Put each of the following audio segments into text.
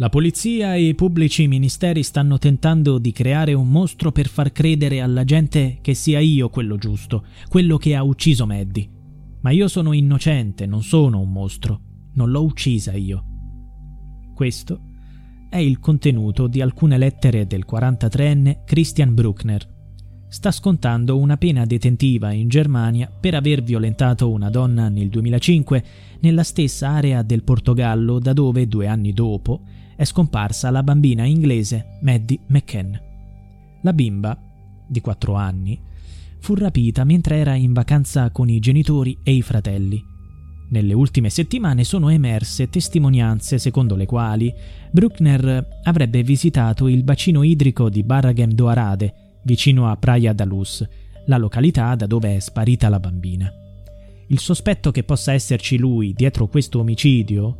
La polizia e i pubblici ministeri stanno tentando di creare un mostro per far credere alla gente che sia io quello giusto, quello che ha ucciso Maddie. Ma io sono innocente, non sono un mostro. Non l'ho uccisa io. Questo è il contenuto di alcune lettere del 43enne Christian Bruckner. Sta scontando una pena detentiva in Germania per aver violentato una donna nel 2005 nella stessa area del Portogallo da dove, due anni dopo, è scomparsa la bambina inglese Maddie McCann. La bimba, di 4 anni, fu rapita mentre era in vacanza con i genitori e i fratelli. Nelle ultime settimane sono emerse testimonianze secondo le quali Bruckner avrebbe visitato il bacino idrico di Barraghem do Arade, vicino a Praia da Luz, la località da dove è sparita la bambina. Il sospetto che possa esserci lui dietro questo omicidio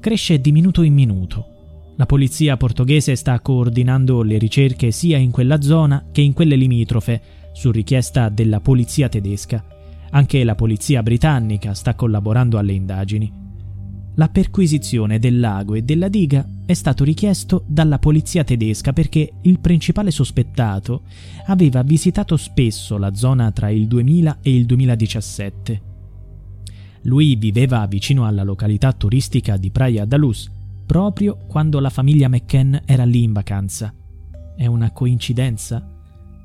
cresce di minuto in minuto. La polizia portoghese sta coordinando le ricerche sia in quella zona che in quelle limitrofe, su richiesta della polizia tedesca. Anche la polizia britannica sta collaborando alle indagini. La perquisizione del lago e della diga è stato richiesto dalla polizia tedesca perché il principale sospettato aveva visitato spesso la zona tra il 2000 e il 2017. Lui viveva vicino alla località turistica di Praia da Luz proprio quando la famiglia McCann era lì in vacanza. È una coincidenza?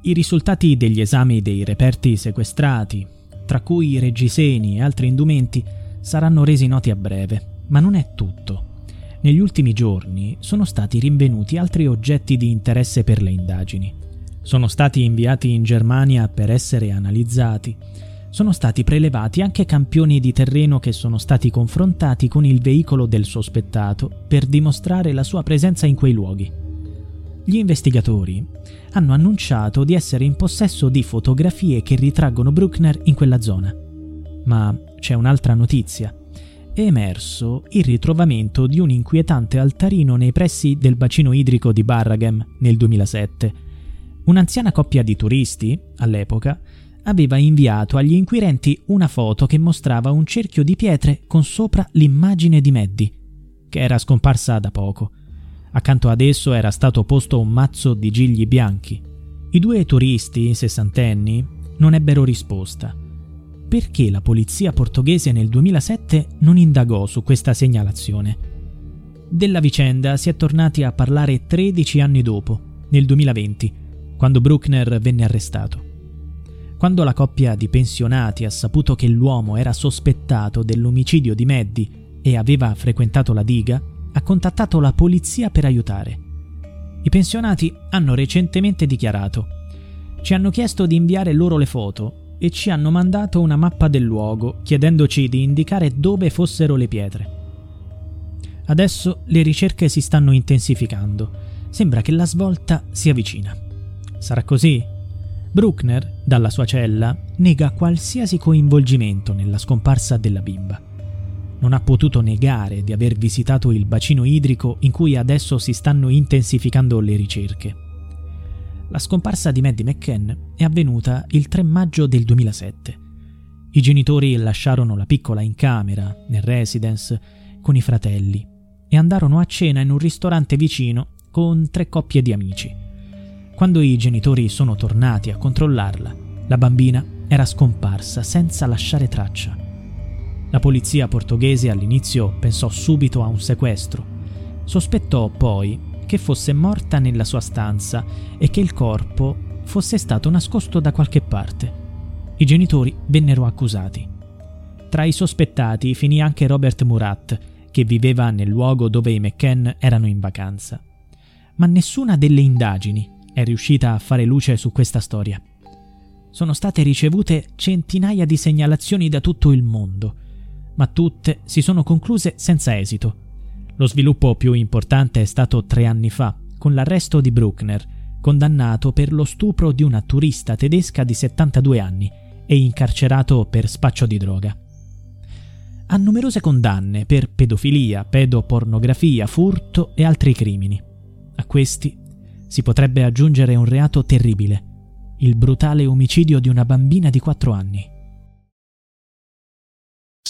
I risultati degli esami dei reperti sequestrati, tra cui reggiseni e altri indumenti, saranno resi noti a breve, ma non è tutto. Negli ultimi giorni sono stati rinvenuti altri oggetti di interesse per le indagini. Sono stati inviati in Germania per essere analizzati sono stati prelevati anche campioni di terreno che sono stati confrontati con il veicolo del sospettato per dimostrare la sua presenza in quei luoghi. Gli investigatori hanno annunciato di essere in possesso di fotografie che ritraggono Bruckner in quella zona. Ma c'è un'altra notizia. È emerso il ritrovamento di un inquietante altarino nei pressi del bacino idrico di Barraghem nel 2007. Un'anziana coppia di turisti, all'epoca, aveva inviato agli inquirenti una foto che mostrava un cerchio di pietre con sopra l'immagine di Maddie, che era scomparsa da poco. Accanto ad esso era stato posto un mazzo di gigli bianchi. I due turisti, sessantenni, non ebbero risposta. Perché la polizia portoghese nel 2007 non indagò su questa segnalazione? Della vicenda si è tornati a parlare 13 anni dopo, nel 2020, quando Bruckner venne arrestato. Quando la coppia di pensionati ha saputo che l'uomo era sospettato dell'omicidio di Maddie e aveva frequentato la diga, ha contattato la polizia per aiutare. I pensionati hanno recentemente dichiarato ci hanno chiesto di inviare loro le foto e ci hanno mandato una mappa del luogo chiedendoci di indicare dove fossero le pietre. Adesso le ricerche si stanno intensificando. Sembra che la svolta sia vicina. Sarà così? Bruckner, dalla sua cella, nega qualsiasi coinvolgimento nella scomparsa della bimba. Non ha potuto negare di aver visitato il bacino idrico in cui adesso si stanno intensificando le ricerche. La scomparsa di Maddie McCann è avvenuta il 3 maggio del 2007. I genitori lasciarono la piccola in camera, nel residence, con i fratelli e andarono a cena in un ristorante vicino con tre coppie di amici. Quando i genitori sono tornati a controllarla, la bambina era scomparsa senza lasciare traccia. La polizia portoghese all'inizio pensò subito a un sequestro. Sospettò poi che fosse morta nella sua stanza e che il corpo fosse stato nascosto da qualche parte. I genitori vennero accusati. Tra i sospettati finì anche Robert Murat, che viveva nel luogo dove i McCann erano in vacanza. Ma nessuna delle indagini è riuscita a fare luce su questa storia. Sono state ricevute centinaia di segnalazioni da tutto il mondo, ma tutte si sono concluse senza esito. Lo sviluppo più importante è stato tre anni fa, con l'arresto di Bruckner, condannato per lo stupro di una turista tedesca di 72 anni e incarcerato per spaccio di droga. Ha numerose condanne per pedofilia, pedopornografia, furto e altri crimini. A questi si potrebbe aggiungere un reato terribile, il brutale omicidio di una bambina di 4 anni.